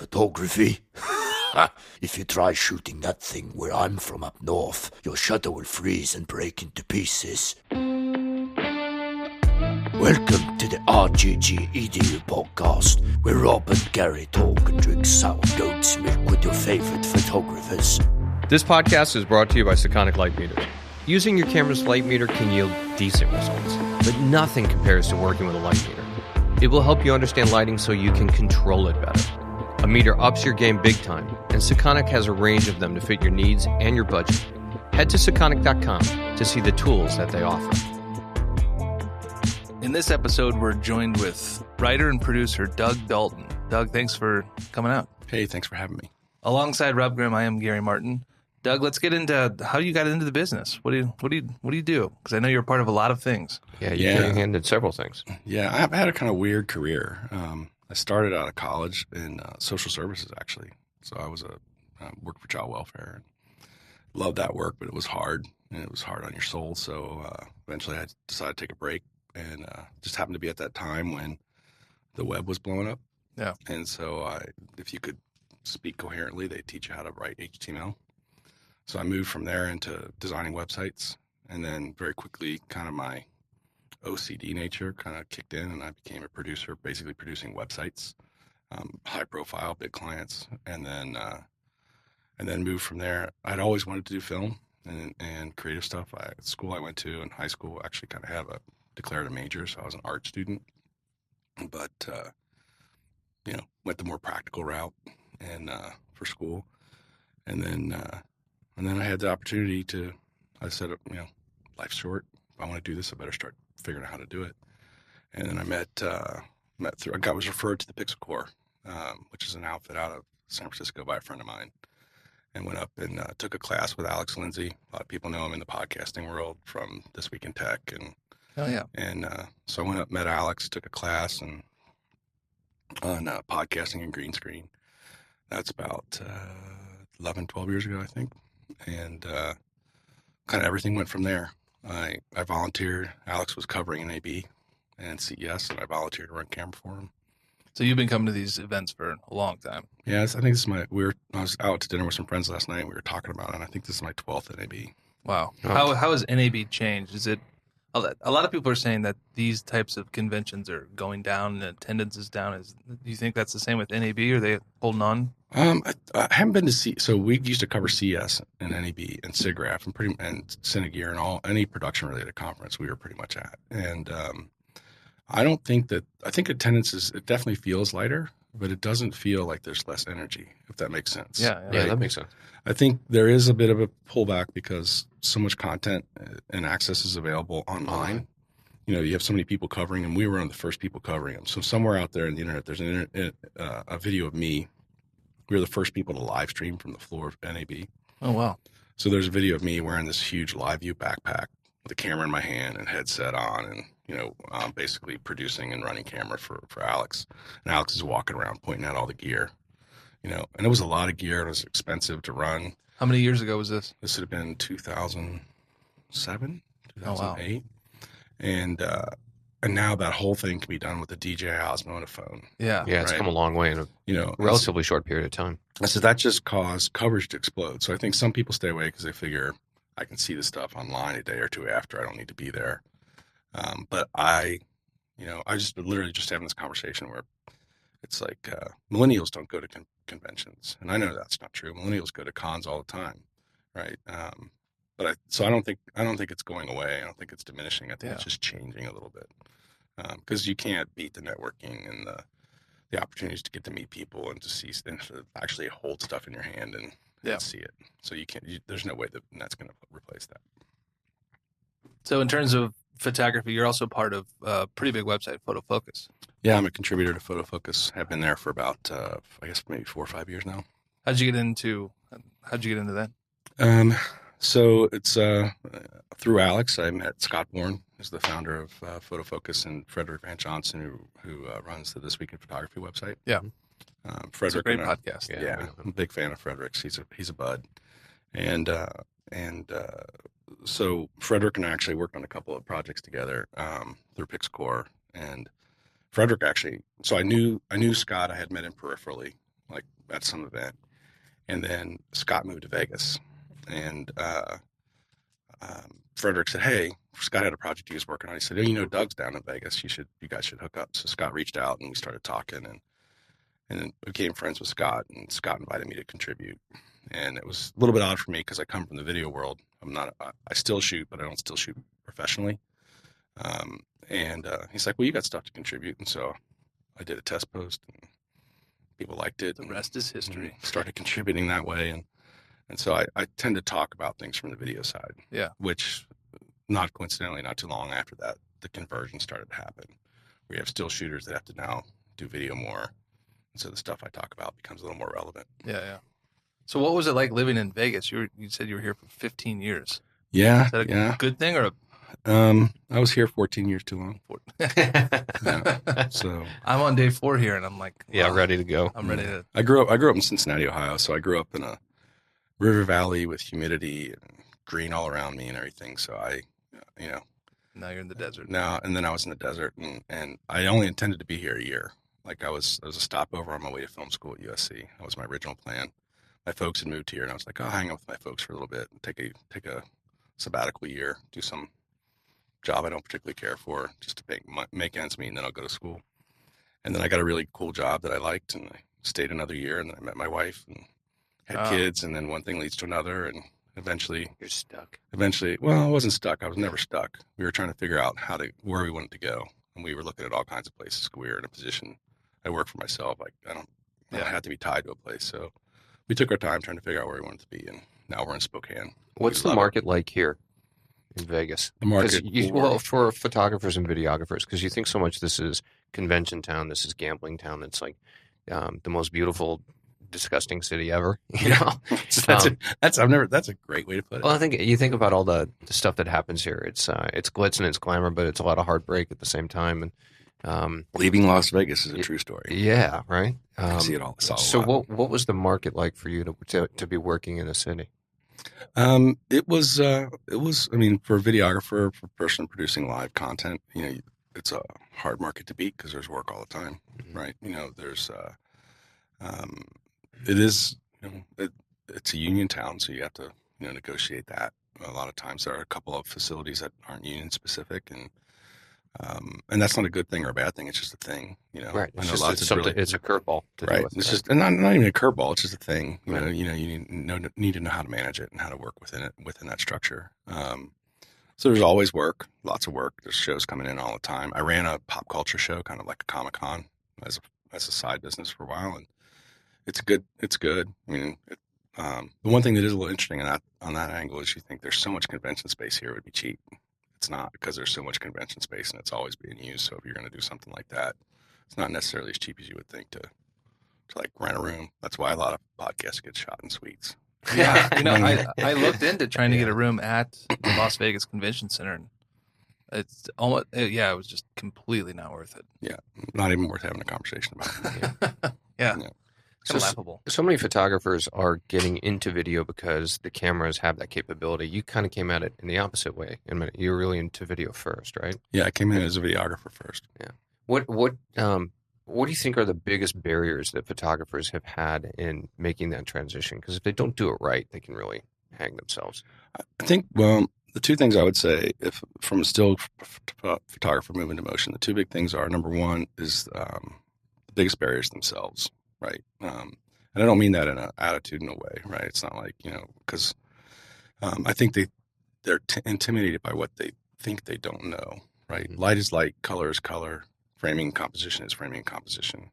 Photography? if you try shooting that thing where I'm from up north, your shutter will freeze and break into pieces. Welcome to the RGG EDU podcast, where Rob and Gary talk and drink sour goat's milk with your favorite photographers. This podcast is brought to you by Sekonic Light Meters. Using your camera's light meter can yield decent results, but nothing compares to working with a light meter. It will help you understand lighting so you can control it better. A meter ups your game big time, and Sekonic has a range of them to fit your needs and your budget. Head to Sekonic.com to see the tools that they offer. In this episode, we're joined with writer and producer Doug Daulton. Doug, thanks for coming out. Hey, thanks for having me. Alongside Rob Grimm, I am Gary Martin. Doug, let's get into how you got into the business. What do you what do you what do you do? Because I know you're part of a lot of things. Yeah, you Yeah. get your hand in several things. Yeah, I've had a kind of weird career. Um, I started out of college in uh, social services, actually. So I was a uh, worked for child welfare and loved that work, but it was hard and it was hard on your soul. So uh, eventually, I decided to take a break, and uh, just happened to be at that time when the web was blowing up. Yeah. And so, I, if you could speak coherently, they teach you how to write HTML. So I moved from there into designing websites, and then very quickly, kind of my OCD nature kind of kicked in, and I became a producer, basically producing websites, um, high profile, big clients, and then uh, and then moved from there. I'd always wanted to do film and and creative stuff. I, school I went to in high school actually kind of had a declared a major, so I was an art student, but uh, you know went the more practical route and uh, for school, and then uh, and then I had the opportunity to. I said, you know, life's short. I want to do this, I better start figuring out how to do it. And then I met uh, met through. I got was referred to the Pixel Corps, um, which is an outfit out of San Francisco by a friend of mine, and went up and uh, took a class with Alex Lindsay. A lot of people know him in the podcasting world from This Week in Tech, and Oh yeah. and uh, so I went up, met Alex, took a class and on uh, podcasting and green screen. That's about uh, 11, 12 years ago, I think. And uh, kind of everything went from there. I, I volunteered. Alex was covering NAB and CES, and I volunteered to run camera for him. So you've been coming to these events for a long time. Yeah, it's- I think this is my. We were. I was out to dinner with some friends last night. And we were talking about it. And I think this is my twelfth NAB. Wow. Oh. How how has NAB changed? Is it a lot- a lot of people are saying that these types of conventions are going down and attendance is down. Is do you think that's the same with NAB? Are they holding on? Um, I, I haven't been to see. So we used to cover CS and NAB and SIGGRAPH and pretty and Cinegear and all any production related conference we were pretty much at. And um, I don't think that I think attendance is it definitely feels lighter, but it doesn't feel like there's less energy. If that makes sense. Yeah, Yeah, Right? that makes sense. I think there is a bit of a pullback because so much content uh, and access is available online. You know, you have so many people covering them. We were one of the first people covering them. So somewhere out there in the internet, there's an uh, a video of me. We were the first people to live stream from the floor of NAB. Oh wow. So there's a video of me wearing this huge live view backpack with a camera in my hand and headset on, and you know, um, basically producing and running camera for for Alex. And Alex is walking around pointing out all the gear. You know, and it was a lot of gear. It was expensive to run. How many years ago was this? This would have been 2007, Oh, wow. 2008. And, uh, and now that whole thing can be done with a DJI Osmo and a phone. Yeah. Yeah, it's Right. come a long way in a You know, relatively short period of time. so that just caused coverage to explode. So I think some people stay away because they figure I can see the stuff online a day or two after. I don't need to be there. Um, but I, you know, I just literally just having this conversation where it's like uh, millennials don't go to con- conventions, and I know that's not true. Millennials go to cons all the time, right? Um, but I, so I don't think I don't think it's going away. I don't think it's diminishing. I think it's just changing a little bit because you can't beat the networking and the the opportunities to get to meet people and to see and to actually hold stuff in your hand and, Yeah. and see it. So you can't. You, there's no way that that's going to replace that. So in terms of photography, you're also part of a pretty big website, Photo Focus. Yeah, I'm a contributor to Photo Focus. I've been there for about uh, I guess maybe four or five years now. How'd you get into how'd you get into that? Um, so it's uh, through Alex. I met Scott Bourne, who's the founder of uh, Photo Focus, and Frederick Van Johnson, who who uh, runs the This Week in Photography website. Yeah. um, Frederick. great and I- podcast. Yeah, Yeah, we know him. I'm a big fan of Frederick's. He's a he's a bud, and uh, and uh, so Frederick and I actually worked on a couple of projects together um, through PixCore, and Frederick actually. So I knew I knew Scott. I had met him peripherally, like at some event. And then Scott moved to Vegas, and uh, um, Frederick said, "Hey, Scott had a project he was working on. He said, oh, you know, Doug's down in Vegas. You should, you guys should hook up." So Scott reached out, and we started talking, and and then became friends with Scott. And Scott invited me to contribute, and it was a little bit odd for me because I come from the video world. I'm not, I, I still shoot, but I don't still shoot professionally. Um, and uh, he's like, "Well, you got stuff to contribute," and so I did a test post, and people liked it. The rest is history. started contributing that way and and so I, I tend to talk about things from the video side Yeah. which not coincidentally not too long after that the conversion started to happen we have still shooters that have to now do video more and so the stuff i talk about becomes a little more relevant Yeah, yeah. So what was it like living in Vegas? You were, you said you were here for 15 years. yeah Is that a yeah good thing or a um i was here 14 years too long yeah, so I'm on day four here, and I'm like, wow, ready to go. I'm ready to. i grew up i grew up in cincinnati ohio so i grew up in a river valley with humidity and green all around me and everything so i you know Now you're in the desert. now and then I was in the desert and, and I only intended to be here a year. Like I was I was a stopover on my way to film school at USC. That was my original plan. My folks had moved here and I was like, oh, I'll hang out with my folks for a little bit, take a take a sabbatical year, do some job I don't particularly care for, just to make make ends meet, and then I'll go to school. And then I got a really cool job that I liked, and I stayed another year, and then I met my wife and had Ah. kids, and then one thing leads to another, and eventually You're stuck. eventually well i wasn't stuck i was never stuck we were trying to figure out how to where we wanted to go and we were looking at all kinds of places we were in a position i work for myself like i don't i don't Yeah. have to be tied to a place so we took our time trying to figure out where we wanted to be and now we're in spokane What's We the love it. market like here in Vegas? the market you, for- well, for photographers and videographers, because you think so much this is convention town, this is gambling town. That's like um, the most beautiful, disgusting city ever. You know. that's, that's, um, a, that's i've never that's a great way to put it Well, I think you think about all the, the stuff that happens here. It's uh, it's glitz and it's glamour, but it's a lot of heartbreak at the same time. And um, leaving las vegas is a true story yeah, right. i Um, see it all, so what what was the market like for you to to, to be working in a city? Um, it was, uh, it was, I mean, for a videographer, for a person producing live content, you know, it's a hard market to beat because there's work all the time, Mhm. right? You know, there's, uh, um, it is, you know, it, it's a union town, so you have to, you know, negotiate that. A lot of times there are a couple of facilities that aren't union specific and, um, and that's not a good thing or a bad thing. It's just a thing, you know. Right. I It's know just it's of really- it's a curveball right. with. It's right? just and not, not even a curveball. It's just a thing. You know. You know. You need, know, need to know how to manage it and how to work within it within that structure. Um, so there's always work, lots of work. There's shows coming in all the time. I ran a pop culture show, kind of like a Comic Con, as a, as a side business for a while, and it's good. It's good. I mean, it, um, the one thing that is a little interesting on that on that angle is you think there's so much convention space here it would be cheap. It's not because there's so much convention space and it's always being used. So if you're going to do something like that, it's not necessarily as cheap as you would think to to like rent a room. That's why a lot of podcasts get shot in suites. Yeah, you know, I. I looked into trying to get a room at the Las Vegas Convention Center, and it's almost uh, yeah, it was just completely not worth it. Yeah, not even worth having a conversation about. yeah, Yeah. kind So laughable. so many photographers are getting into video because the cameras have that capability. You kind of came at it in the opposite way. I mean, you were really into video first, right? Yeah, I came in as a videographer first. Yeah. What what um what do you think are the biggest barriers that photographers have had in making that transition? Because if they don't do it right, they can really hang themselves. I think, well, the two things I would say, if from a still f- f- photographer moving to motion, the two big things are number one is um, the biggest barriers themselves, right? Um, and I don't mean that in an attitudinal way, right? It's not like you know, because um, I think they they're t- intimidated by what they think they don't know, right? Mhm. Light is light, color is color, framing composition is framing composition.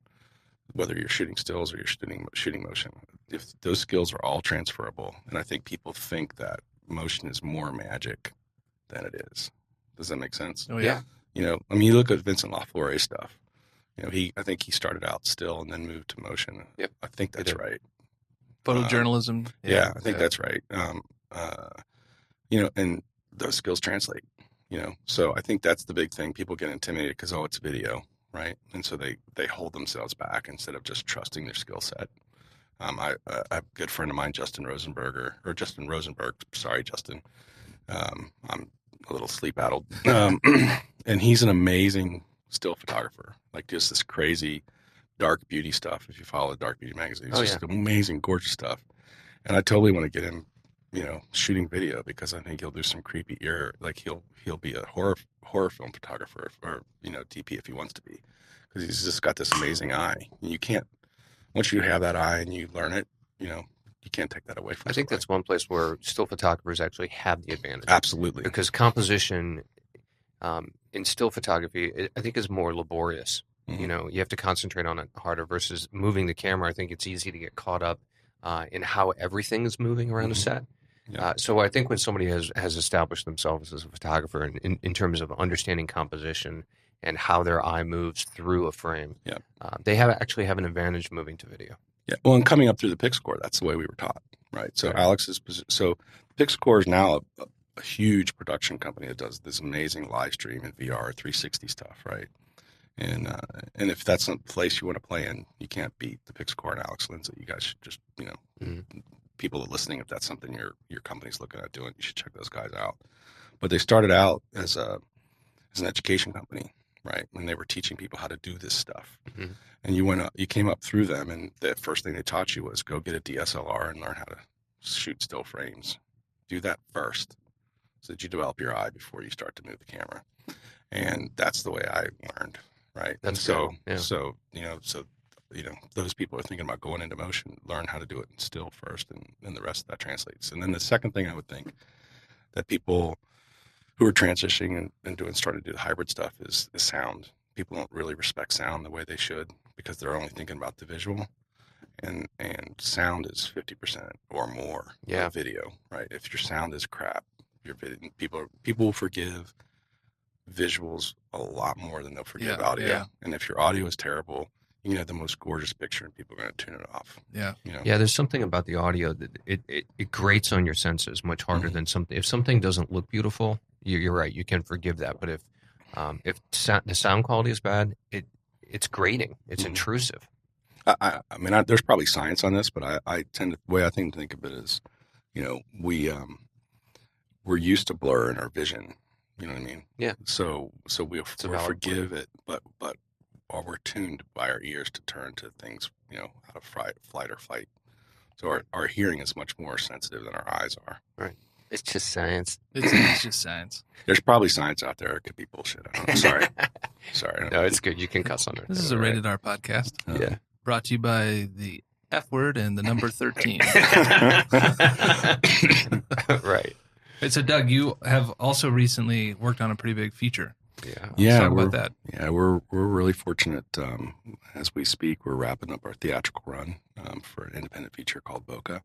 Whether you're shooting stills or you're shooting shooting motion, if those skills are all transferable, and I think people think that motion is more magic than it is. Does that make sense? Oh Yeah. yeah, You know, I mean, you look at Vincent Laforet stuff. You know, he I think he started out still and then moved to motion. Yep. I think that's right. photojournalism. Yeah, I think yeah. that's right. Um, uh, you know, and those skills translate. You know, so I think that's the big thing. People get intimidated because oh, it's video, right? And so they they hold themselves back instead of just trusting their skill set. Um, I, I, I a good friend of mine, Justin Rosenberger, or Justin Rosenberg. Sorry, Justin. Um, I'm a little sleep addled, um, and he's an amazing still photographer. Like just this crazy dark beauty stuff. If you follow the dark beauty magazine, it's Oh, just amazing, gorgeous stuff. And I totally want to get him, you know, shooting video because I think he'll do some creepy ear. Like he'll he'll be a horror horror film photographer or you know DP if he wants to be, because he's just got this amazing eye. And you can't once you have that eye and you learn it, you know, you can't take that away from. I think somebody. that's one place where still photographers actually have the advantage. absolutely because composition um, in still photography, it, I think, is more laborious. Mhm. You know, you have to concentrate on it harder versus moving the camera. I think it's easy to get caught up uh, in how everything is moving around a Mhm. set. Yeah. Uh, so I think when somebody has has established themselves as a photographer in, in, in terms of understanding composition and how their eye moves through a frame, Yeah. uh, they have actually have an advantage moving to video. Yeah. Well, and coming up through the Pixcore, that's the way we were taught, right? So Right. Alex's so Pixcore is now a, a huge production company that does this amazing live stream and VR 360 stuff, right? And uh, and if that's a place you want to play in, you can't beat the Pixcore and Alex Lindsay. You guys should just you know, Mhm. people are listening, if that's something your your company's looking at doing, you should check those guys out. But they started out as a as an education company, right? When they were teaching people how to do this stuff Mhm. and you went up, you came up through them, and the first thing they taught you was go get a DSLR and learn how to shoot still frames. Do that first, so that you develop your eye before you start to move the camera. And that's the way I learned, right? And That's so, yeah. so you know, so you know, those people are thinking about going into motion, learn how to do it still first, and then the rest of that translates. And then the second thing I would think that people who are transitioning and, and doing starting to do the hybrid stuff is, is sound. People don't really respect sound the way they should because they're only thinking about the visual. And and sound is fifty percent or more Yeah. of video, right? If your sound is crap, your video people people will forgive visuals a lot more than they'll forgive Yeah, audio. yeah. And if your audio is terrible, you can have the most gorgeous picture and people are going to tune it off. Yeah. You know? Yeah, there's something about the audio that it, it, it grates on your senses much harder Mhm. than something. If something doesn't look beautiful, you, you're right. You can forgive that. But if um, if sa- the sound quality is bad, it it's grating. It's Mhm. intrusive. I, I, I mean, I, there's probably science on this, but I, I tend to the way I think to think of it is, you know, we um, we're used to blur in our vision. You know what I mean? Yeah. So so we a we valid forgive it, but but or we're tuned by our ears to turn to things, you know, out of fright, flight or fight. So our, our hearing is much more sensitive than our eyes are. Right. It's just science. It's, it's just science. There's probably science out there. It could be bullshit. I don't know. Sorry, sorry. no, it's good. You can cuss on it. This is a rated R podcast Uh, Yeah. brought to you by the F word and the number 13. right. Hey, so, Doug, you have also recently worked on a pretty big feature. Yeah. Let's Yeah, talk we're- about that. Yeah, we're we're really fortunate. Um, as we speak, we're wrapping up our theatrical run um, for an independent feature called Boca,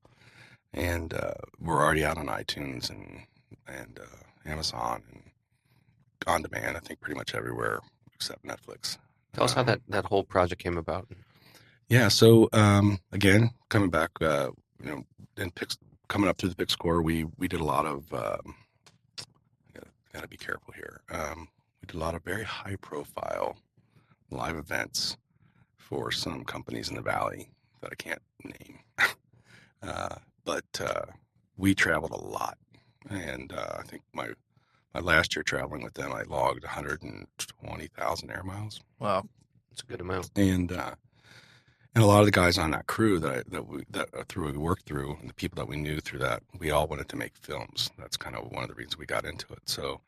and uh, we're already out on iTunes and and uh, Amazon and on demand. I think pretty much everywhere except Netflix. Tell us how Um, that, that whole project came about. Yeah. So um, again, coming back, uh, you know, in Pix, coming up through the Pix score, we we did a lot of. Um, gotta, gotta be careful here. Um, we did a lot of very high profile live events for some companies in the valley that I can't name. uh, but uh, we traveled a lot, and uh, I think my my last year traveling with them, I logged 120,000 air miles Wow. It's a good amount. and uh, and a lot of the guys on that crew that I, that we that uh, through we worked through and the people that we knew through that we all wanted to make films. That's kind of one of the reasons we got into it. So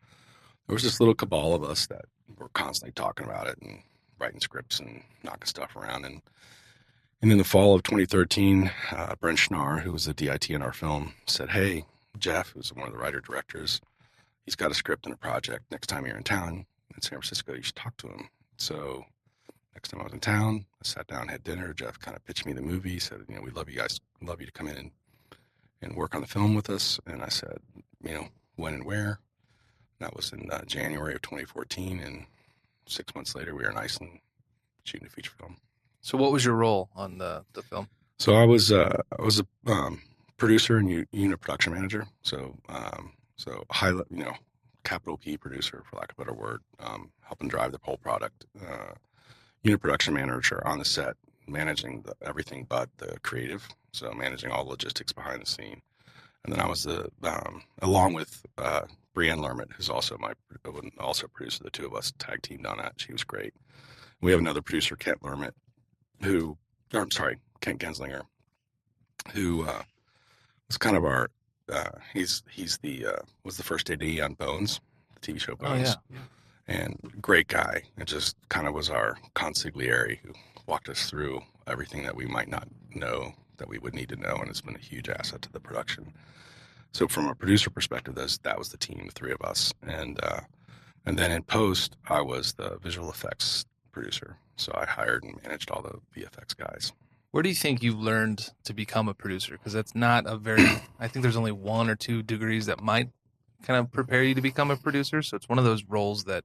there was this little cabal of us that were constantly talking about it and writing scripts and knocking stuff around and. And in the fall of 2013, uh, Brent Schnarr, who was the DIT in our film, said, "Hey, Jeff, who's one of the writer directors, he's got a script and a project. Next time you're in town in San Francisco, you should talk to him." So next time I was in town, I sat down, had dinner. Jeff kind of pitched me the movie. Said, you know, we love you guys, love you to come in and, and work on the film with us. And I said, you know, when and where. That was in uh, January of 2014. And six months later, we were in Iceland shooting a feature film. So, what was your role on the, the film? So I was uh, I was a um, producer and u- unit production manager. So um, so high you know capital P producer for lack of a better word, um, helping drive the whole product. Uh, unit production manager on the set, managing the, everything but the creative. So managing all logistics behind the scene. And then I was the um, along with uh, Brienne Lermit, who's also my also producer. The two of us tag teamed on that. She was great. We have another producer, Kent Lermit, who, or, I'm sorry, Kent Genslinger, who uh, was kind of our. Uh, he's he's the uh, was the first AD on Bones, the TV show Oh Bones, yeah. And great guy. It just kind of was our consigliere who walked us through everything that we might not know that we would need to know, and it's been a huge asset to the production. So from a producer perspective, those that was the team, the three of us, and uh, and then in post, I was the visual effects producer. So I hired and managed all the VFX guys. Where do you think you learned to become a producer? Because that's not a very. I think there's only one or two degrees that might kind of prepare you to become a producer. So it's one of those roles that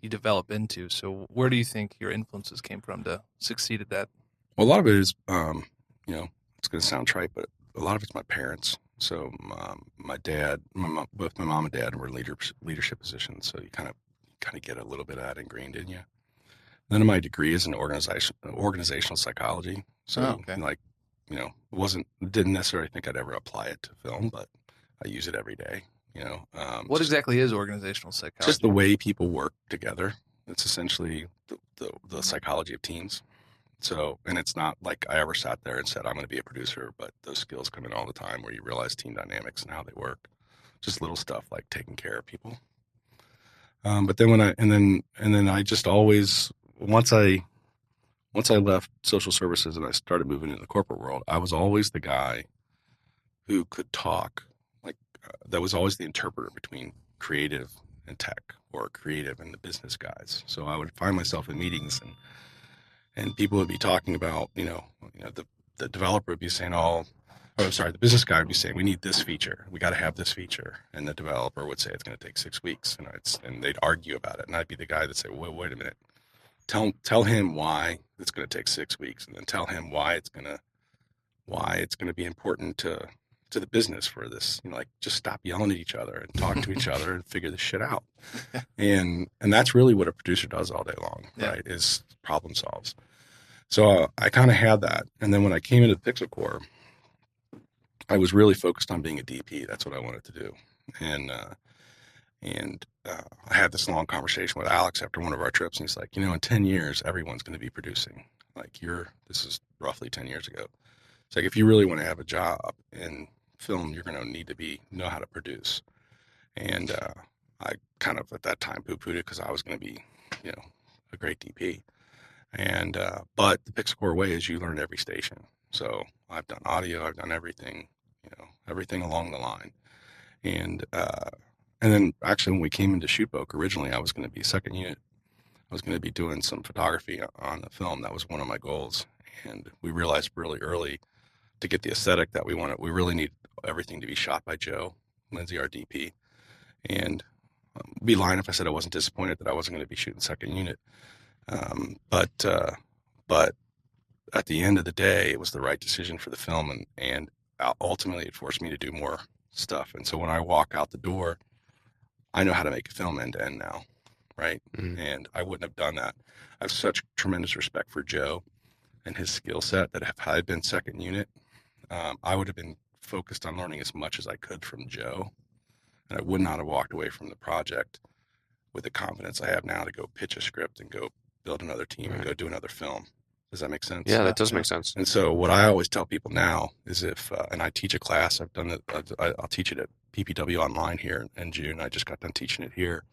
you develop into. So where do you think your influences came from to succeed at that? Well, a lot of it is, um, you know, it's going to sound trite, but a lot of it's my parents. So um, my dad, my mom, both my mom and dad were leader, leadership positions. So you kind of kind of get a little bit of that ingrained in you. Then my degree is in organization organizational psychology. So Oh, okay. like, you know, it wasn't didn't necessarily think I'd ever apply it to film, but I use it every day. You know, um, What just- exactly is organizational psychology? just the way people work together. It's essentially the, the, the psychology of teams. So, and it's not like I ever sat there and said, I'm going to be a producer, but those skills come in all the time where you realize team dynamics and how they work. Just little stuff like taking care of people. Um, but then when I, and then, and then I just always, once I, once I left social services and I started moving into the corporate world, I was always the guy who could talk. That was always the interpreter between creative and tech or creative and the business guys. So I would find myself in meetings and and people would be talking about, you know, you know, the the developer would be saying, "Oh, I'm sorry, the business guy would be saying, we need this feature, we got to have this feature," and the developer would say it's going to take six weeks, and it's and they'd argue about it, and I'd be the guy that say, "Wait, wait a minute, tell tell him why it's going to take six weeks, and then tell him why it's to why it's going to be important to to the business for this. You know, like just stop yelling at each other and talk to each other and figure this shit out. and and that's really what a producer does all day long, Yeah. right? Is problem solves. So uh, I kind of had that, and then when I came into Pixel Corps, I was really focused on being a DP. That's what I wanted to do, and uh, and uh, I had this long conversation with Alex after one of our trips, and he's like, you know, in ten years, everyone's going to be producing. Like you're, this is roughly ten years ago. It's like if you really want to have a job in film, you're going to need to be know how to produce. And uh, I kind of at that time poo pooed it because I was going to be, you know, a great DP. And uh, but the Pixel Corps way is you learn every station. So I've done audio, I've done everything, you know, everything along the line. And uh, and then actually when we came into Shootbook originally, I was going to be second unit. I was going to be doing some photography on the film. That was one of my goals. And we realized really early to get the aesthetic that we wanted, we really need everything to be shot by Joe Lindsay, our DP. And um, be lying if I said I wasn't disappointed that I wasn't going to be shooting second unit. Um, but uh, but at the end of the day, it was the right decision for the film, and and ultimately it forced me to do more stuff. And so when I walk out the door, I know how to make a film end to end now, right? Mhm. And I wouldn't have done that. I have such tremendous respect for Joe and his skill set that if I had been second unit, um, I would have been focused on learning as much as I could from Joe, and I would not have walked away from the project with the confidence I have now to go pitch a script and go build another team and go do another film. Does that make sense? Yeah, that does make sense. And so, what I always tell people now is if, uh, and I teach a class, I've done it, I- I'll teach it at PPW online here in June. I just got done teaching it here.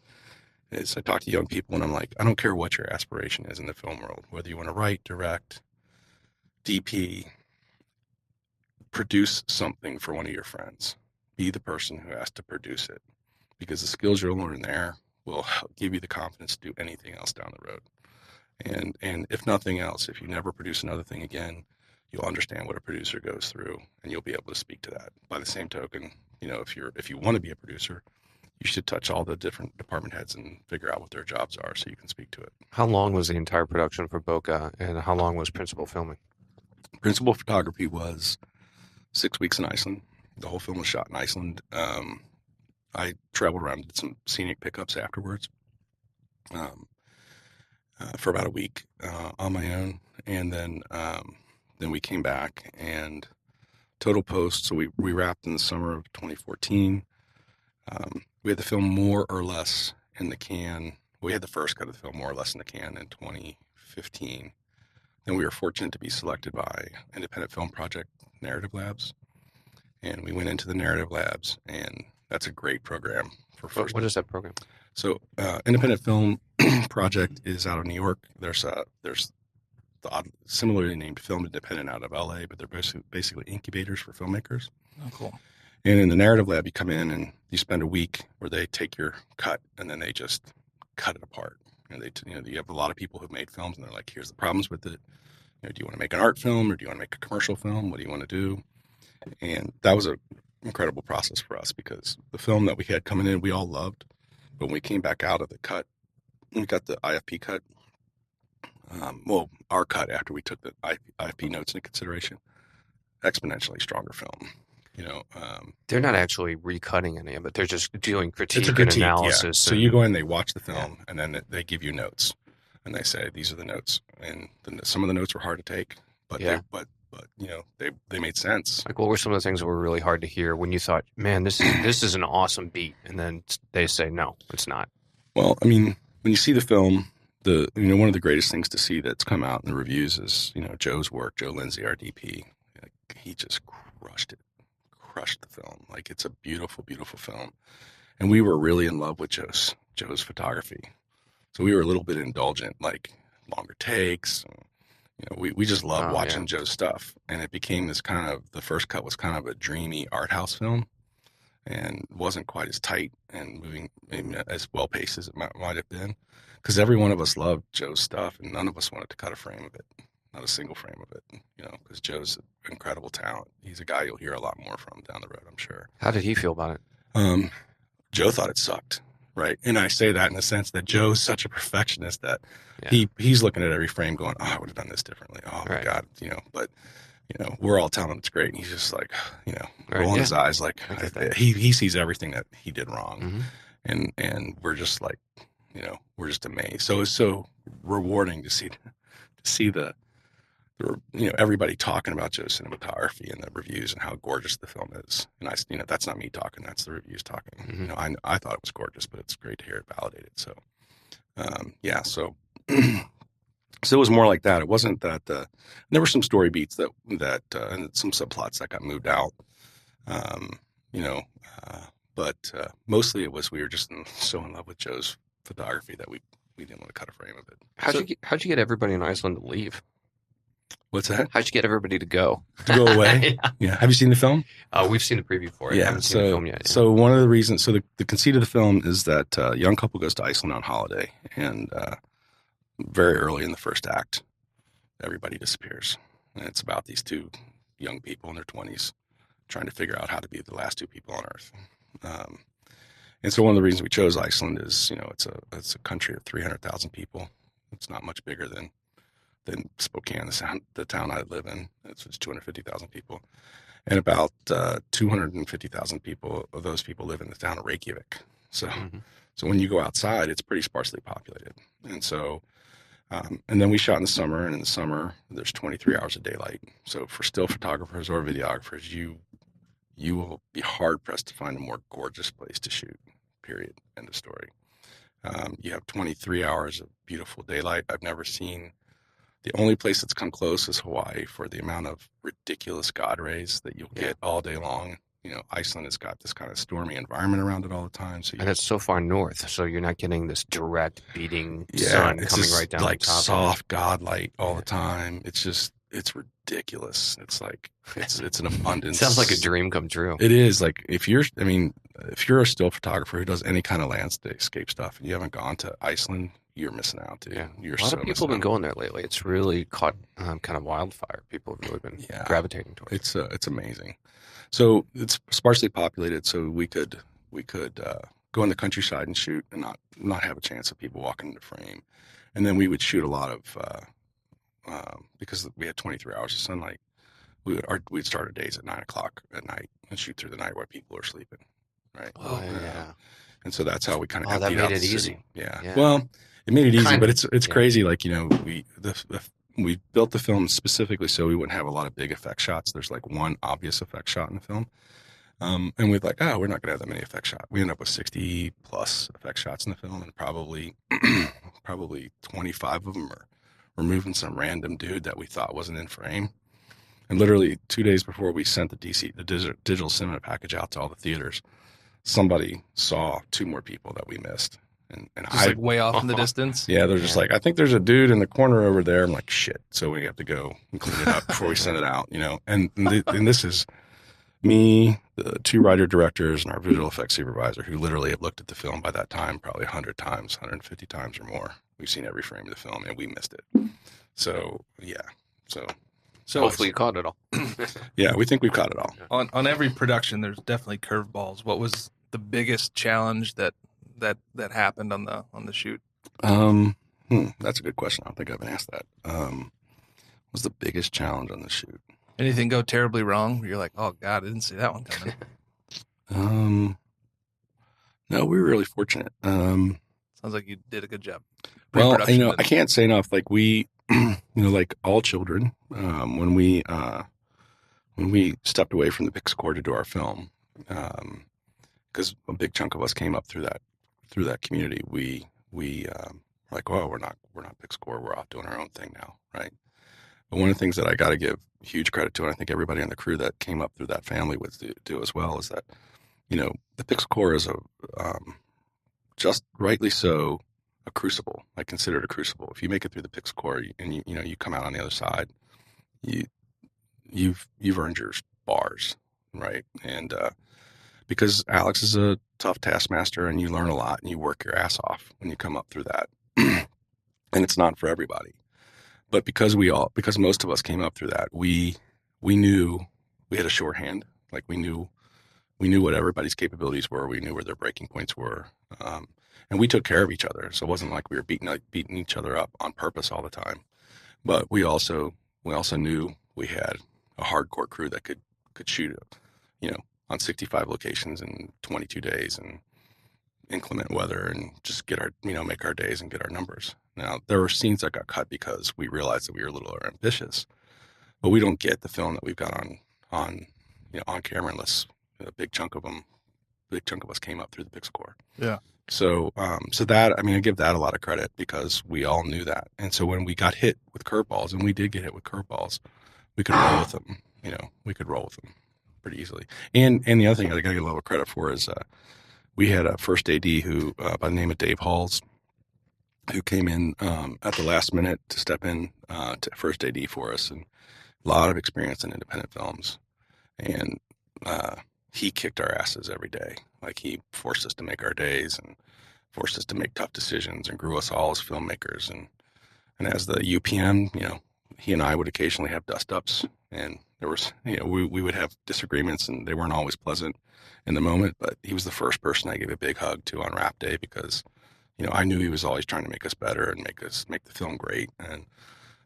Is I talk to young people and I'm like, I don't care what your aspiration is in the film world, whether you want to write, direct, DP, produce something for one of your friends. Be the person who has to produce it because the skills you'll learn there will give you the confidence to do anything else down the road. And and if nothing else, if you never produce another thing again, you'll understand what a producer goes through and you'll be able to speak to that. By the same token, you know, if you're if you want to be a producer, you should touch all the different department heads and figure out what their jobs are so you can speak to it. How long was the entire production for Boca, and how long was principal filming? Principal photography was six weeks in Iceland. The whole film was shot in Iceland. Um, I traveled around, did some scenic pickups afterwards um, uh, for about a week uh, on my own, and then um, then we came back and total post. So we we wrapped in the summer of 2014. Um, we had the film more or less in the can. We had the first cut of the film more or less in the can in 2015. then we were fortunate to be selected by Independent Film Project Narrative Labs, and we went into the Narrative Labs, and that's a great program for What, first. what is that program? So, uh, Independent Film Project is out of New York. There's a, there's the odd, similarly named Film Independent out of LA, but they're basically, basically incubators for filmmakers. Oh, cool. And in the narrative lab, you come in and you spend a week where they take your cut and then they just cut it apart. And they, you know, you have a lot of people who've made films and they're like, here's the problems with it. Know, do you want to make an art film or do you want to make a commercial film? What do you want to do? And that was an incredible process for us because the film that we had coming in, we all loved. But when we came back out of the cut, we got the IFP cut. Um, well, our cut after we took the IFP notes into consideration, exponentially stronger film. You know, um, They're not actually recutting any of it. They're just doing critique, a and critique, yeah. analysis. So and- you go in, they watch the film, and then they give you notes, and they say these are the notes, and the, some of the notes were hard to take, but Yeah. they, but but you know they they made sense. like, what were some of the things that were really hard to hear when you thought, "Man, this is this is an awesome beat," and then they say, "No, it's not." Well, I mean, when you see the film, the you know one of the greatest things to see that's come out in the reviews is you know Joe's work, Joe Lindsay, our DP. Like, he just crushed it, crushed the film. Like it's a beautiful, beautiful film, and we were really in love with Joe's Joe's photography. So we were a little bit indulgent, like longer takes. You know, we, we just loved Oh, watching yeah. Joe's stuff, and it became this kind of the first cut was kind of a dreamy art house film, and wasn't quite as tight and moving as well paced as it might, might have been, because every one of us loved Joe's stuff, and none of us wanted to cut a frame of it, not a single frame of it. You know, because Joe's incredible talent. He's a guy you'll hear a lot more from down the road, I'm sure. How did he feel about it? Um, Joe thought it sucked, right? And I say that in the sense that Joe's such a perfectionist that Yeah. he he's looking at every frame, going, "Oh, I would have done this differently." Oh my Right. god, you know. But you know, we're all telling him it's great, and he's just like, you know, Right, rolling yeah. his eyes, like I he he sees everything that he did wrong, Mhm. and and we're just like, you know, we're just amazed. So it's so rewarding to see to see the. The you know, everybody talking about Joe's cinematography and the reviews and how gorgeous the film is. And I, you know, that's not me talking; that's the reviews talking. Mhm. You know, I I thought it was gorgeous, but it's great to hear it validated. So, um, yeah, so so it was more like that. It wasn't that. Uh, there were some story beats that that uh, and some subplots that got moved out. Um, you know, uh, but uh, mostly it was we were just in, so in love with Joe's photography that we we didn't want to cut a frame of it. How'd So- you get, how'd you get everybody in Iceland to leave? What's that? How'd you get everybody to go? To go away? yeah. yeah. Have you seen the film? Uh, we've seen the preview for it. I Yeah. haven't seen the So, film yet. so one of the reasons, so the, the conceit of the film is that uh, a young couple goes to Iceland on holiday, and uh, very early in the first act, everybody disappears, and it's about these two young people in their twenties trying to figure out how to be the last two people on Earth. Um, and so one of the reasons we chose Iceland is, you know, it's a it's a country of three hundred thousand people. It's not much bigger than than Spokane, the, sound, the town I live in. It's, it's two hundred fifty thousand people and about uh, 250,000 people of those people live in the town of Reykjavik. So, Mhm. so when you go outside, it's pretty sparsely populated. And so, um, and then we shot in the summer, and in the summer there's 23 hours of daylight. So for still photographers or videographers, you you will be hard pressed to find a more gorgeous place to shoot. Period. End of story. Um, you have 23 hours of beautiful daylight. I've never seen the only place that's come close is Hawaii for the amount of ridiculous God rays that you'll Yeah. get all day long. You know, Iceland has got this kind of stormy environment around it all the time. So and it's so far north, so you're not getting this direct beating yeah, sun coming right down like the top. of soft God light all Yeah. the time. It's just it's ridiculous. It's like it's it's an abundance. Sounds like a dream come true. It is like if you're, I mean, if you're a still photographer who does any kind of landscape stuff and you haven't gone to Iceland, you're missing out, dude. Yeah. You're a lot so of people have been out. going there lately. It's really caught um, kind of wildfire. People have really been Yeah. gravitating towards. it. It's uh, it's amazing. So it's sparsely populated, so we could we could uh, go in the countryside and shoot and not not have a chance of people walking into frame, and then we would shoot a lot of uh, um, because we had 23 hours of sunlight. We would our, we'd start our days at nine o'clock at night and shoot through the night while people are sleeping, right? Oh, Uh, yeah. and so that's how we kind of Oh, that made it easy. Yeah. Yeah. Well, it made it easy, Kind but it's it's Yeah. crazy. Like you know, we the, the we built the film specifically so we wouldn't have a lot of big effect shots. There's like one obvious effect shot in the film, um, and we're like, oh, we're not going to have that many effect shots. We end up with 60 plus effect shots in the film, and probably probably 25 of them are removing some random dude that we thought wasn't in frame. And literally two days before we sent the DC the digital cinema package out to all the theaters, somebody saw two more people that we missed. And and Just I like way off in the distance. yeah, they're just like, I think there's a dude in the corner over there. I'm like, shit. So we have to go and clean it up before we send it out, you know. And and, th- and this is me, the two writer directors, and our visual effects supervisor, who literally have looked at the film by that time probably 100 times, 150 times or more. We've seen every frame of the film, and we missed it. So yeah, so So Hopefully you caught it all. yeah, we think we've caught it all. on on every production, there's definitely curveballs. What was the biggest challenge that that that happened on the on the shoot? Um, hmm, that's a good question. I don't think I've been asked that. Um, what was the biggest challenge on the shoot? Anything go terribly wrong? You're like, oh god, I didn't see that one coming. Um, no, we were really fortunate. Um, Sounds like you did a good job. well, you know. I can't say enough. Like we, you know, like all children, um, when we uh, when we stepped away from the Pixcore to do our film, because a big chunk of us came up through that through that community, we we um, like, well, we're not we're not Pixcore. We're off doing our own thing now, right? But one of the things that I got to give huge credit to, and I think everybody on the crew that came up through that family would do, do as well, is that you know the Pixcore is a um, just rightly so a crucible. I consider it a crucible. If you make it through the Pixcore and you you know you come out on the other side, you you've you've earned your bars, right? And uh, because Alex is a tough taskmaster, and you learn a lot, and you work your ass off when you come up through that, and it's not for everybody. But because we all, because most of us came up through that, we we knew we had a shorthand. Like we knew we knew what everybody's capabilities were. We knew where their breaking points were, um, and we took care of each other. So it wasn't like we were beating like beating each other up on purpose all the time. But we also we also knew we had a hardcore crew that could could shoot, you know, on 65 locations in 22 days and inclement weather and just get our you know make our days and get our numbers. Now there were scenes that got cut because we realized that we were a little ambitious, but we don't get the film that we've got on on you know on camera unless a big chunk of them, big chunk of us came up through the Pixcore. Yeah. So um so that I mean I give that a lot of credit because we all knew that, and so when we got hit with curveballs and we did get hit with curveballs, we could roll with them. You know we could roll with them pretty easily. And and the other thing I got to get a little credit for is uh, we had a first AD who uh, by the name of Dave Halls, who came in um, at the last minute to step in uh, to first AD for us, and a lot of experience in independent films, and uh, he kicked our asses every day. Like he forced us to make our days and forced us to make tough decisions and grew us all as filmmakers. And and as the UPM, you know, he and I would occasionally have dust ups, and there was, you know, we we would have disagreements, and they weren't always pleasant in the moment. But he was the first person I gave a big hug to on Wrap Day because, you know, I knew he was always trying to make us better and make us make the film great, and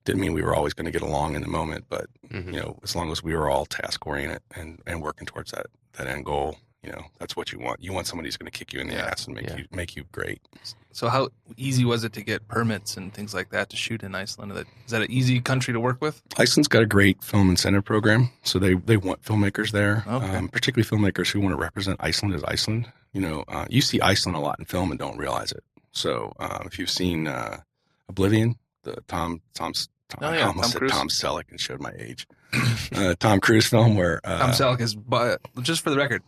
didn't mean we were always going to get along in the moment, but Mhm. you know, as long as we were all task oriented and, and working towards that, that end goal, you know, that's what you want. You want somebody who's going to kick you in the Yeah, ass and make yeah. you, make you great. So how easy was it to get permits and things like that to shoot in Iceland? Is that- Is that an easy country to work with? Iceland's got a great film incentive program. So they, they want filmmakers there, Okay. um, particularly filmmakers who want to represent Iceland as Iceland. You know, uh, you see Iceland a lot in film and don't realize it. So um, if you've seen uh, Oblivion, the Tom, Tom's, Tom, Oh, I almost Tom said Cruise. Tom Selleck and showed my age. uh, Tom Cruise film where uh, Tom Selleck is, but just for the record,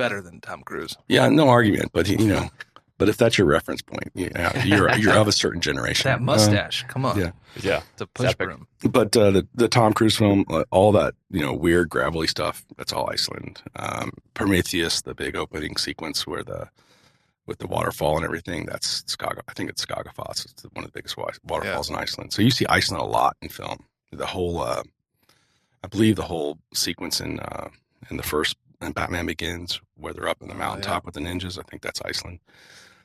better than Tom Cruise. Yeah, no argument, but he, you know, but if that's your reference point, you know, you're you're of a certain generation. That mustache, come on, yeah. Yeah. it's a push epic. broom. Uh, but uh, the the Tom Cruise film, uh, all that you know, weird gravelly stuff, that's all Iceland. Um, Prometheus, the big opening sequence where the with the waterfall and everything, that's Skaga. I think it's Skógafoss. It's one of the biggest wa- waterfalls in Iceland. So you see Iceland a lot in film. The whole, uh, I believe, the whole sequence in uh, in the first in Batman Begins, where they're up in the Oh, mountaintop with the ninjas. I think that's Iceland.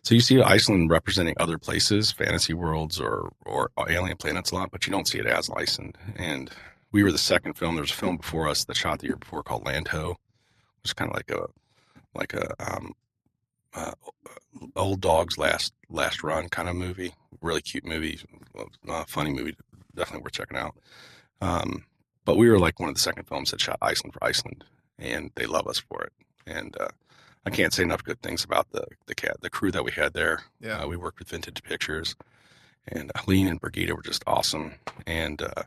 So you see Iceland representing other places, fantasy worlds or or alien planets a lot, but you don't see it as Iceland. And we were the second film. There's a film before us that shot the year before called Land Ho, which is kind of like a like a um, uh, old dog's last last run kind of movie. Really cute movie, uh, funny movie. Definitely worth checking out. Um, but we were like one of the second films that shot Iceland for Iceland, and they love us for it. And uh, I can't say enough good things about the the cat the crew that we had there. Yeah. Uh, we worked with Vintage Pictures, and Helene and Brigida were just awesome. And uh,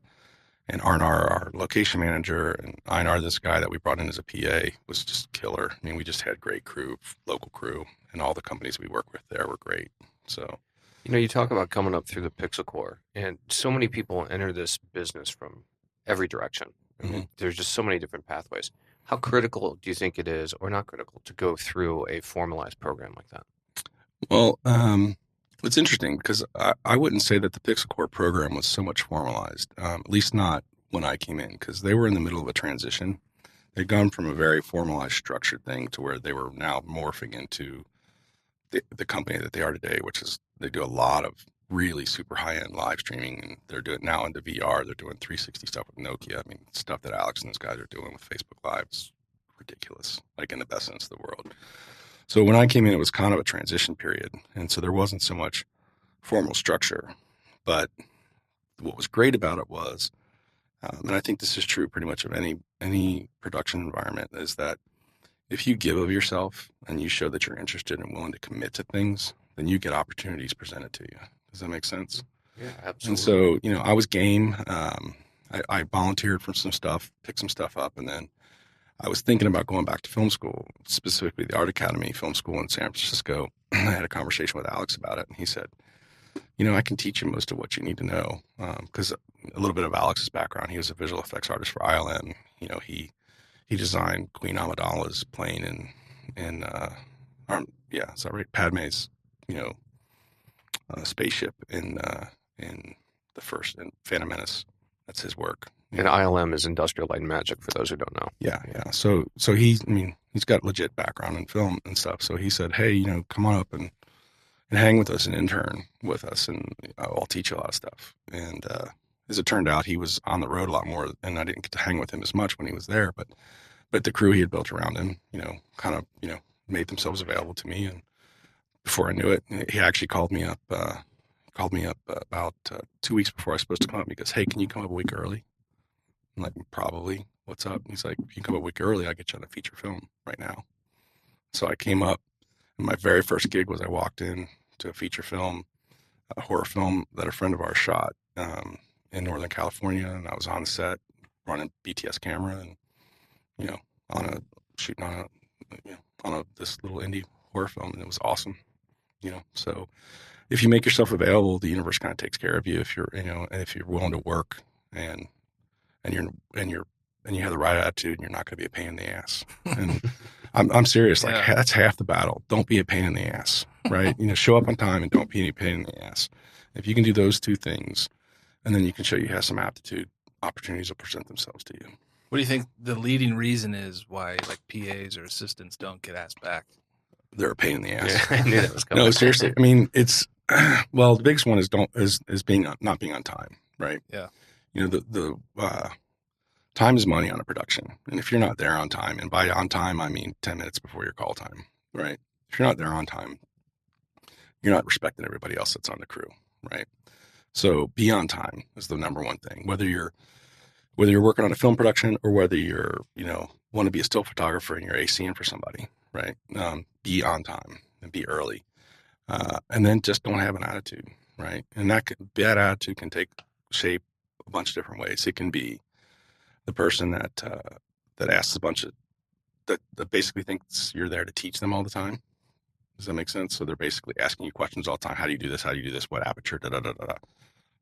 and Arnar, our location manager, and Einar, this guy that we brought in as a PA, was just killer. I mean, we just had great crew, local crew, and all the companies we work with there were great. So, You know, you talk about coming up through the Pixel Corps, and so many people enter this business from every direction. I mean, Mhm. There's just so many different pathways. How critical do you think it is, or not critical, to go through a formalized program like that? well, um, it's interesting because I, I wouldn't say that the Pixel Corps program was so much formalized, um, at least not when I came in, because they were in the middle of a transition. They'd gone from a very formalized, structured thing to where they were now morphing into the, the company that they are today, which is they do a lot of really super high end live streaming, and they're doing now into VR. They're doing 360 stuff with Nokia. I mean, stuff that Alex and those guys are doing with Facebook Live is ridiculous, like in the best sense of the world. So when I came in, it was kind of a transition period, and so there wasn't so much formal structure. But what was great about it was, um, and I think this is true pretty much of any any production environment, is that if you give of yourself and you show that you're interested and willing to commit to things, then you get opportunities presented to you. Does that make sense? Yeah, absolutely. And so, you know, I was game. Um, I, I volunteered for some stuff, picked some stuff up, and then I was thinking about going back to film school, specifically the Art Academy Film School in San Francisco. I had a conversation with Alex about it, and he said, "You know, I can teach you most of what you need to know because a little bit of Alex's background. He was a visual effects artist for ILM. You know, he he designed Queen Amidala's plane and and uh, um, yeah, is that right? Padme's you know uh, spaceship in uh, in the first in Phantom Menace. That's his work. And ILM is Industrial Light and Magic, for those who don't know. Yeah, yeah. So so he, I mean, he's got legit background in film and stuff. So he said, hey, you know, come on up and and hang with us and intern with us, and I'll teach you a lot of stuff. And uh, as it turned out, he was on the road a lot more, and I didn't get to hang with him as much when he was there. But but the crew he had built around him, you know, kind of you know made themselves available to me. And before I knew it, he actually called me up. Uh, called me up about uh, two weeks before I was supposed to come up. He goes, "Hey, can you come up a week early?" I'm like, "Probably." What's up? He's like, "If you come up a week early, I get you on a feature film right now." So I came up. And my very first gig was I walked in to a feature film, a horror film that a friend of ours shot um, in Northern California, and I was on set running BTS camera and you know on a shooting on a you know on a this little indie horror film, and it was awesome. You know, so if you make yourself available, the universe kind of takes care of you. If you're, you know, and if you're willing to work and and you're and you're and you have the right attitude, and you're not going to be a pain in the ass. And I'm I'm serious. Like Yeah. that's half the battle. Don't be a pain in the ass, right? you know, show up on time and don't be any pain in the ass. If you can do those two things, and then you can show you have some aptitude, opportunities will present themselves to you. What do you think the leading reason is why like PAs or assistants don't get asked back? They're a pain in the ass. Yeah, I knew that was coming. No, seriously. I mean, it's well, the biggest one is don't is is being on, not being on time, right? Yeah. You know, the the uh, time is money on a production, and if you're not there on time, and by on time I mean ten minutes before your call time, right? If you're not there on time, you're not respecting everybody else that's on the crew, right? So be on time is the number one thing. Whether you're whether you're working on a film production or whether you're you know want to be a still photographer and you're ACing for somebody, right? Um, be on time and be early, uh, and then just don't have an attitude, right? And that bad attitude can take shape a bunch of different ways. It can be the person that uh, that asks a bunch of that, that basically thinks you're there to teach them all the time. Does that make sense? So they're basically asking you questions all the time. How do you do this? How do you do this? What aperture? Da da da da. da.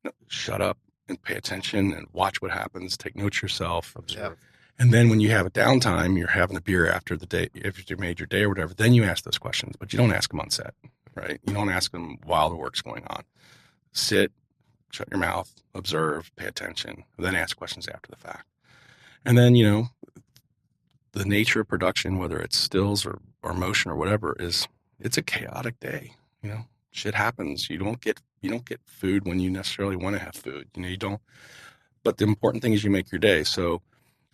No, shut up and pay attention and watch what happens. Take notes yourself. Observe. And then when you have a downtime, you're having a beer after the day, if you made your day or whatever, then you ask those questions, but you don't ask them on set, right? You don't ask them while the work's going on. Sit, shut your mouth, observe, pay attention, then ask questions after the fact. And then, you know, the nature of production, whether it's stills or, or motion or whatever, is it's a chaotic day. You know, shit happens. You don't get you don't get food when you necessarily want to have food. You know, you don't. But the important thing is you make your day. So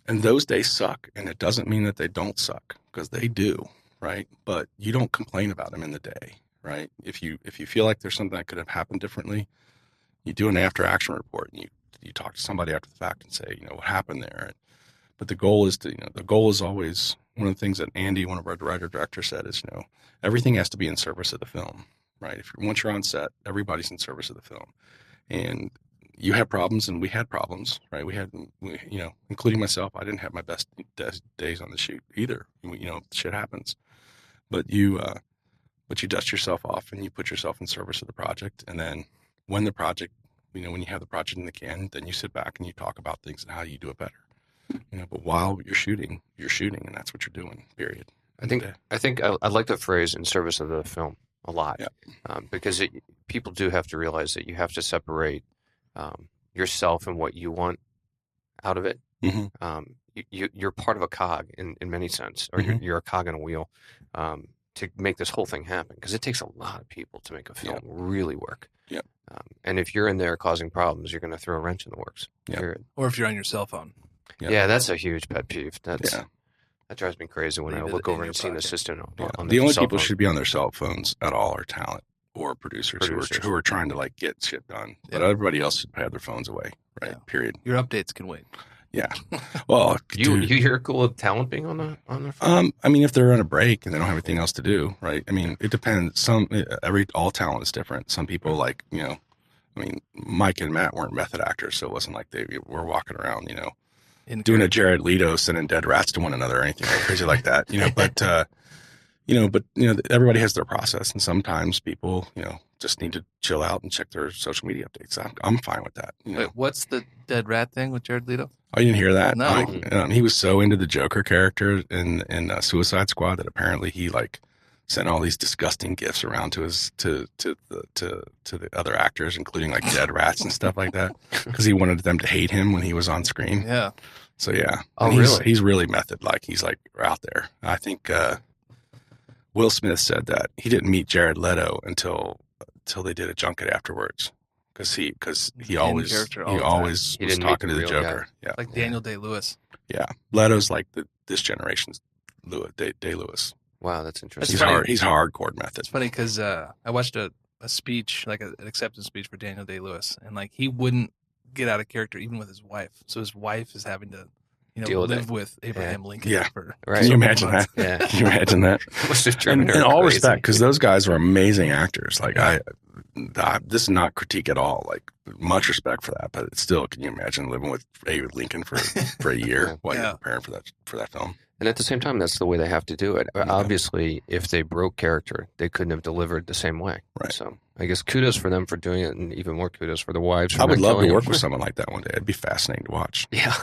and those days suck and it doesn't mean that they don't suck because they do right but you don't complain about them in the day right if you if you feel like there's something that could have happened differently you do an after action report and you you talk to somebody after the fact and say you know what happened there but the goal is to you know the goal is always one of the things that andy one of our writer directors said is you know everything has to be in service of the film right? If you're, once you're on set, everybody's in service of the film, and you have problems, and we had problems, right? We had, we, you know, including myself. I didn't have my best days on the shoot either. You know, shit happens, but you, uh, but you dust yourself off and you put yourself in service of the project, and then when the project, you know, when you have the project in the can, then you sit back and you talk about things and how you do it better. You know, but while you're shooting, you're shooting, and that's what you're doing. Period. I think I think I, I like the phrase "in service of the film" a lot Yeah. um, because it, people do have to realize that you have to separate um, yourself and what you want out of it. Mhm. Um, you, you, you're part of a cog in, in many sense, or you're, Mhm. you're a cog in a wheel um, to make this whole thing happen because it takes a lot of people to make a film really work. Yep. Um, and if you're in there causing problems, you're going to throw a wrench in the works. Yep. Or if you're on your cell phone. Yeah. Yeah, that's a huge pet peeve. That's Yeah. That drives me crazy when I Leave it look in over and see an pocket. assistant on, Yeah. on the only people phone. should be on their cell phones at all are talent or producers, Who, are, who are trying to like get shit done. But everybody else should have their phones away. Right. Yeah. Period. Your updates can wait. Yeah. Well, You dude, you hear cool with talent being on the on their phone? um, I mean, if they're on a break and they don't have anything else to do, right? I mean, it depends. Some every all talent is different. Some people like you know, I mean, Mike and Matt weren't method actors, so it wasn't like they were walking around, you know, In doing a Jared Leto sending dead rats to one another or anything like crazy like that, you know. But uh, you know, but you know, everybody has their process, and sometimes people, you know, just need to chill out and check their social media updates. I'm, I'm fine with that. You know, Wait, what's the dead rat thing with Jared Leto? oh, you didn't hear that? No. Like, um, he was so into the Joker character in in uh, Suicide Squad that apparently he like sent all these disgusting gifts around to his to to the to to the other actors, including like dead rats and stuff like that, because he wanted them to hate him when he was on screen. Yeah. So yeah, Oh, And he's, really? He's really method like. He's like out there. I think uh, Will Smith said that he didn't meet Jared Leto until until they did a junket afterwards because he because he always he always He was talking to the real guy. Joker. Yeah, Like. Daniel Day Lewis. yeah. Leto's like the this generation's Lewis, Day, Day Lewis. Wow, that's interesting. He's funny. hard. He's hardcore method. It's funny because uh, I watched a, a speech, like a, an acceptance speech for Daniel Day Lewis, and like he wouldn't get out of character even with his wife. So his wife is having to, you know, Deal with live with Abraham Lincoln Yeah. for Right. Can you imagine months. that? Yeah. Can you imagine that? Must have in, driven her in all crazy. respect, because those guys are amazing actors. Like I, I, this is not critique at all. Like much respect for that, but still, can you imagine living with Abe Lincoln for for a year while Yeah. you're preparing for that for that film? And at the same time, that's the way they have to do it. Yeah. Obviously, if they broke character, they couldn't have delivered the same way. Right. So I guess kudos for them for doing it, and even more kudos for the wives. For I would love to work him. with someone like that one day. It'd be fascinating to watch. Yeah.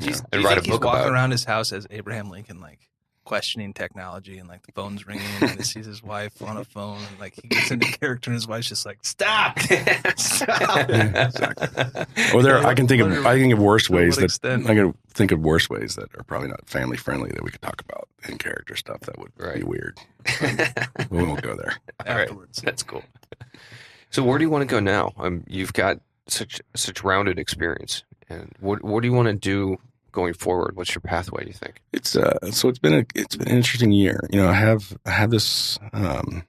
You know? Do And you write think a book he's walking about it. around his house as Abraham Lincoln, like questioning technology, and like the phone's ringing, and he sees his wife on a phone, and like he gets into character, and his wife's just like, "Stop, stop." Yeah, exactly. Or there, I can think of I can think of worse ways that extent? I can think of worse ways that are probably not family friendly that we could talk about in character stuff that would be weird. We won't go there. All right. Afterwards, That's cool. So where do you want to go now? Um, you've got such such rounded experience, and what what do you want to do going forward? What's your pathway? Do you think? It's uh, so it's been a it's been an interesting year. You know, I have I have this um,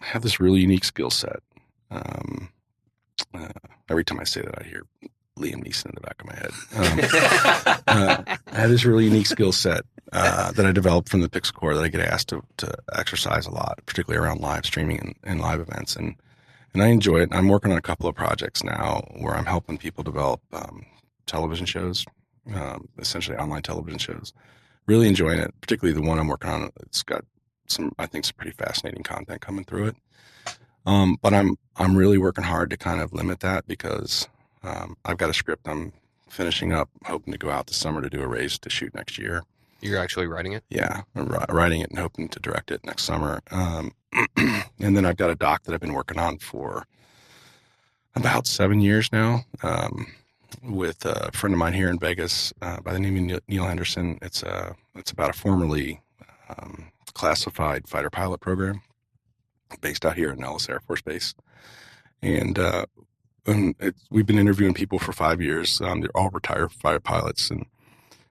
I have this really unique skill set. Um, uh, every time I say that, I hear Liam Neeson in the back of my head. Um, uh, I have this really unique skill set uh, that I developed from the Pixel Corps that I get asked to, to exercise a lot, particularly around live streaming and, and live events, and and I enjoy it. I'm working on a couple of projects now where I'm helping people develop um, television shows, um, essentially online television shows. Really enjoying it, particularly the one I'm working on. It's got some, I think, some pretty fascinating content coming through it. Um, but I'm I'm really working hard to kind of limit that because um, I've got a script I'm finishing up, hoping to go out this summer to do a race to shoot next year. You're actually writing it. Yeah, I'm writing it and hoping to direct it next summer. Um, and then I've got a doc that I've been working on for about seven years now um, with a friend of mine here in Vegas uh, by the name of Neil- Henderson. It's a it's about a formerly um, classified fighter pilot program based out here in Nellis Air Force Base, and. Uh, and it's, we've been interviewing people for five years. Um, they're all retired fighter pilots, and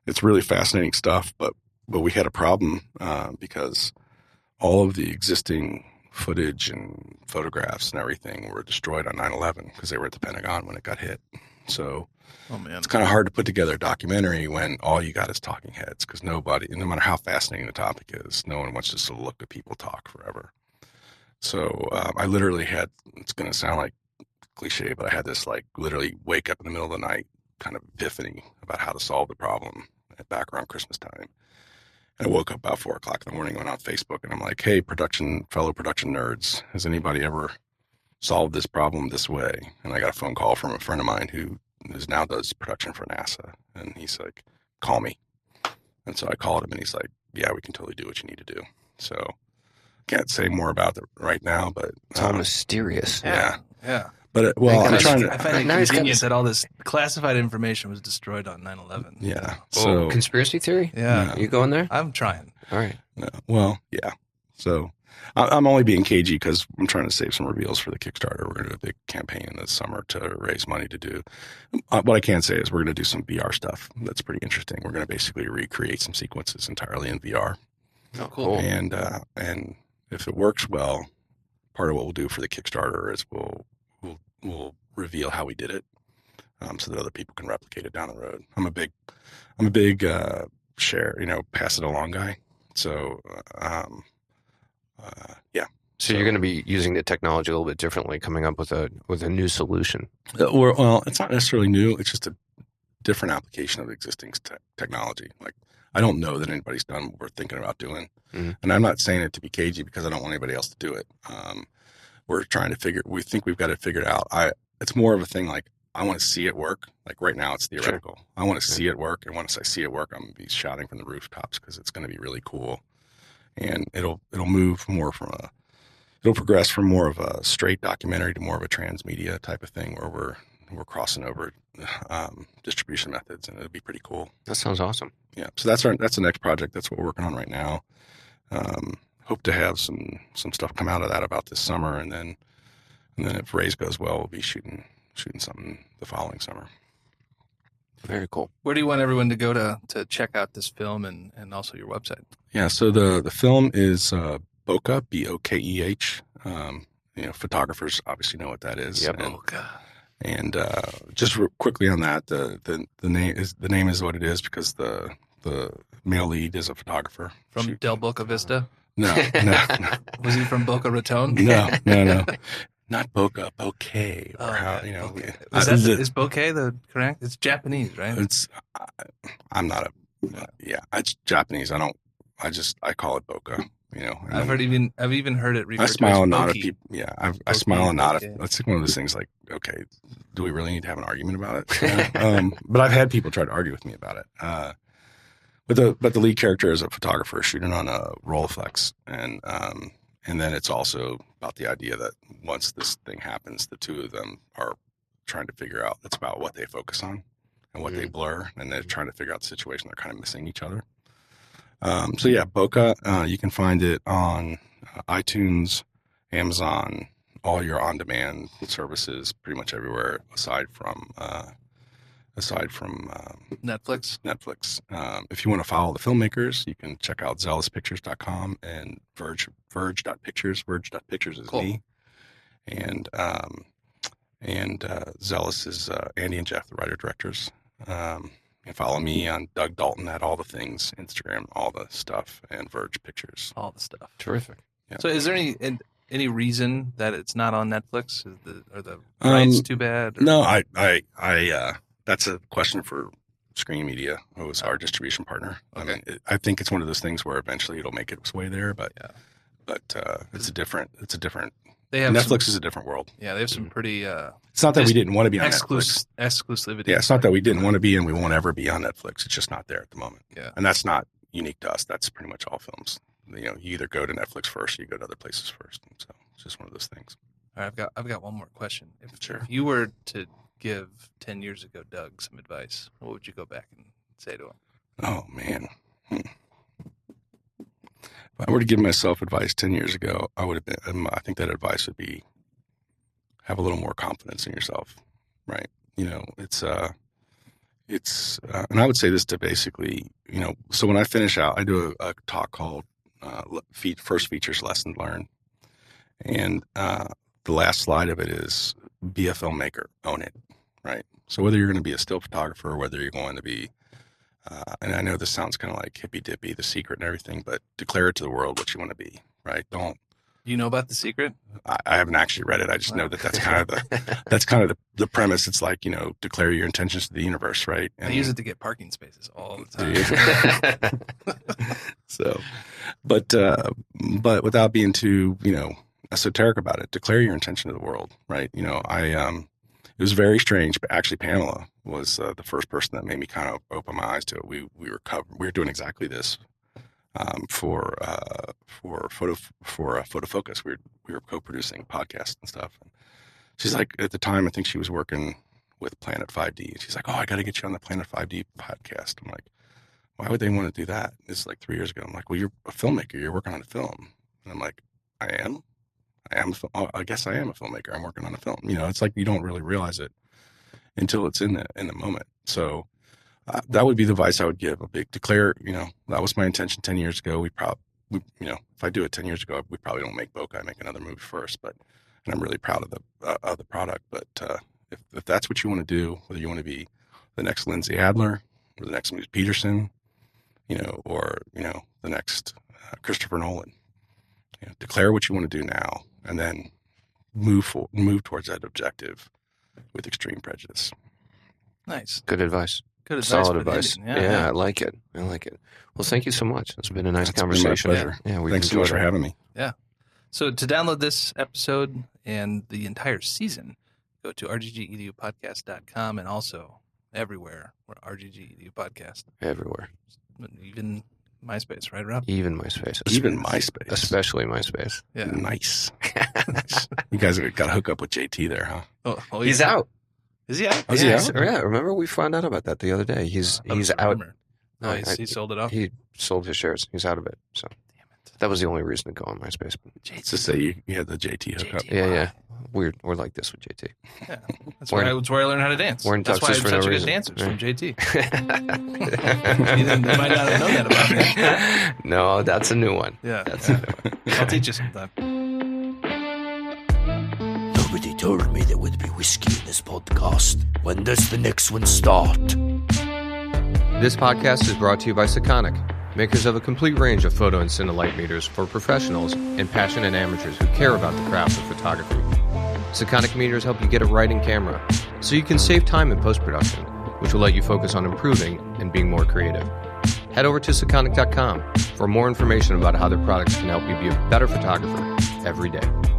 it's really fascinating stuff. But but we had a problem uh, because all of the existing footage and photographs and everything were destroyed on 9-11 because they were at the Pentagon when it got hit. So oh man, it's kind of hard to put together a documentary when all you got is talking heads because nobody, no matter how fascinating the topic is, no one wants to just to look at people talk forever. So um, I literally had. It's going to sound like cliche, but I had this like literally wake up in the middle of the night kind of epiphany about how to solve the problem at back around Christmas time. And I woke up about four o'clock in the morning, went on Facebook, and I'm like, "Hey, production fellow production nerds, has anybody ever solved this problem this way?" And I got a phone call from a friend of mine who is now does production for NASA, and he's like, "Call me." And so I called him, and he's like, "Yeah, we can totally do what you need to do." So can't say more about it right now, but It's all um, mysterious. yeah. Yeah. But uh, well, I'm Thank trying I find it Now he's got convenient that all this classified information was destroyed on 9 11. Yeah. Oh, So conspiracy theory? Yeah. You going there? I'm trying. All right. No. Well, yeah. So I, I'm only being cagey because I'm trying to save some reveals for the Kickstarter. We're going to do a big campaign this summer to raise money to do. Uh, what I can say is we're going to do some VR stuff. That's pretty interesting. We're going to basically recreate some sequences entirely in VR, Oh, cool. and uh, and if it works well, part of what we'll do for the Kickstarter is we'll we'll we'll reveal how we did it, um, so that other people can replicate it down the road. I'm a big I'm a big uh, share, you know, pass it along guy. So, uh, um, uh, yeah. So, you're going to be using the technology a little bit differently, coming up with a with a new solution. Uh, Or, well, it's not necessarily new. It's just a different application of existing te- technology. Like, I don't know that anybody's done what we're thinking about doing. Mhm. And I'm not saying it to be cagey because I don't want anybody else to do it. Um, we're trying to figure, we think we've got it figured out. I, it's more of a thing like, I want to see it work. Like right now, it's theoretical. I want to see it work, and once I see it work, I'm gonna be shouting from the rooftops because it's going to be really cool, and it'll it'll move more from a it'll progress from more of a straight documentary to more of a transmedia type of thing where we're we're crossing over um, distribution methods, and it'll be pretty cool. That sounds awesome. Yeah, so that's our that's the next project. That's what we're working on right now. Um, hope to have some some stuff come out of that about this summer, and then and then if Raise goes well, we'll be shooting shooting something the following summer. Very cool. Where do you want everyone to go to, to check out this film and, and also your website? Yeah, so the the film is uh, Bokeh, B O K E H. Um, you know, photographers obviously know what that is. Yep. And, Oh, and uh, just re- quickly on that, the, the the name is the name is what it is because the the male lead is a photographer From. Del Boca Vista? No, no, no, Was he from Boca Raton? no, no, no, not Boca, bouquet, or Oh, how you know. Uh, Is, that, the- is bouquet the correct? It's Japanese, right? it's I, I'm not a yeah. It's Japanese. I don't. I just I call it Boca. You know. I've heard even I've even heard it I smile and nod at people. Yeah, I, I smile and nod. bokeh. At, that's like one of those things. Like, okay, do we really need to have an argument about it? Yeah. um, but I've had people try to argue with me about it. Uh, but the but the lead character is a photographer shooting on a Rolleiflex, and um, and then it's also about the idea that once this thing happens, the two of them are trying to figure out. It's about what they focus on and what they blur, and they're trying to figure out the situation. They're kind of missing each other. Um, so yeah, Boca, uh, you can find it on uh, iTunes, Amazon, all your on-demand services, pretty much everywhere aside from uh, aside from um, Netflix. Netflix. Um, if you want to follow the filmmakers, you can check out zealouspictures.com and Verge Verge.pictures. Verge.pictures is Cool. me, and um, and uh, Zealous is uh, Andy and Jeff, the writer directors. Um, you can follow me on Doug Daulton at all the things, Instagram, all the stuff, and Verge Pictures. All the stuff. Terrific. So is there any any reason that it's not on Netflix? Is the, are the Um, rights too bad? or- No, I, I, I. Uh, that's a question for Screen Media, who is our distribution partner. I mean, it, I think it's one of those things where eventually it'll make its way there, but Yeah. but uh, it's a different. It's a different. They have Netflix Some, is a different world. yeah, they have some pretty uh, It's not that we didn't want to be on Netflix. exclusivity. Yeah, it's not that we didn't want to be and we won't ever be on Netflix. It's just not there at the moment. Yeah. and that's not unique to us. That's pretty much all films. You know, you either go to Netflix first, or you go to other places first. And so it's just one of those things. All right, I've got I've got one more question. If, Sure. if you were to give ten years ago Doug some advice, what would you go back and say to him? Oh man. Hmm. If I were to give myself advice ten years ago, I would have been. Um, I think that advice would be have a little more confidence in yourself. Right? You know, it's uh, it's uh, and I would say this to basically, you know, so when I finish out, I do a, a talk called uh, First Features Lesson Learned, and uh, the last slide of it is be a filmmaker, own it. Right? So whether you're going to be a still photographer, whether you're going to be uh, and I know this sounds kind of like hippy dippy, the secret and everything, but declare it to the world what you want to be, right? Don't You know about the secret? I, I haven't actually read it. I just know that that's kind of the that's kind of the, the premise. It's like you know, declare your intentions to the universe, right? I use it to get parking spaces all the time. so, but uh, but without being too you know esoteric about it, declare your intention to the world, right? You know, I um, it was very strange, but actually Pamela was uh, the first person that made me kind of open my eyes to it. We we were cover- we were doing exactly this um, for uh, for photo for uh, photo focus. We were we were co-producing podcasts and stuff. And she's like, at the time, I think she was working with Planet 5D. She's like, oh, I got to get you on the Planet 5D podcast. I'm like, why would they want to do that? It's like three years ago. I'm like, well, you're a filmmaker. You're working on a film. And I'm like, I am. I am. a oh, I guess I am a filmmaker. I'm working on a film. You know, it's like you don't really realize it until it's in the in the moment. So uh, that would be the advice I would give. A big declare. You know, that was my intention ten years ago. We probably, you know, if I do it ten years ago, we probably don't make Boca. I make another movie first. But and I'm really proud of the uh, of the product. But uh, if if that's what you want to do, whether you want to be the next Lindsay Adler or the next Moose Peterson, you know, or you know, the next uh, Christopher Nolan, you know, declare what you want to do now, and then move for, move towards that objective with extreme prejudice. Nice. Good advice. Good advice. Solid advice. ending. Yeah, I like it. I like it. Well, thank you so much. It's been a nice It's been my conversation. pleasure. Yeah, we Thanks so much enjoyed for having me. Yeah. So to download this episode and the entire season, go to rggedupodcast.com and also everywhere where RGG Edu Podcast, everywhere, even MySpace, right, Rob? even MySpace, Even MySpace. especially MySpace. Yeah. Nice. Nice. You guys got to hook up with JT there, huh? Oh, oh, He's yeah. out. Is he out? Oh, is he yeah, out? yeah, remember we found out about that the other day. He's That was he's out. rumor. No, he's, I- he sold it off. He sold his shares. He's out of it. So Damn it. That was the only reason to go on MySpace. Let's just say you, you had the JT hookup. JT. Yeah, Why? yeah. We're we're like this with JT. That's We're where, in- I, that's where I learned how to dance. we're in that's why I'm for no such a good reason. dancer Yeah. from JT. You didn't- you might not have known that about me. no, that's a new one. Yeah, That's yeah. a new one. I'll teach you sometime. Nobody told me there would be whiskey in this podcast. When does the next one start? This podcast is brought to you by Sekonic, makers of a complete range of photo and cinelight meters for professionals and passionate amateurs who care about the craft of photography. Sekonic meters help you get it right in camera, so you can save time in post production, which will let you focus on improving and being more creative. Head over to Sekonic.com for more information about how their products can help you be a better photographer every day.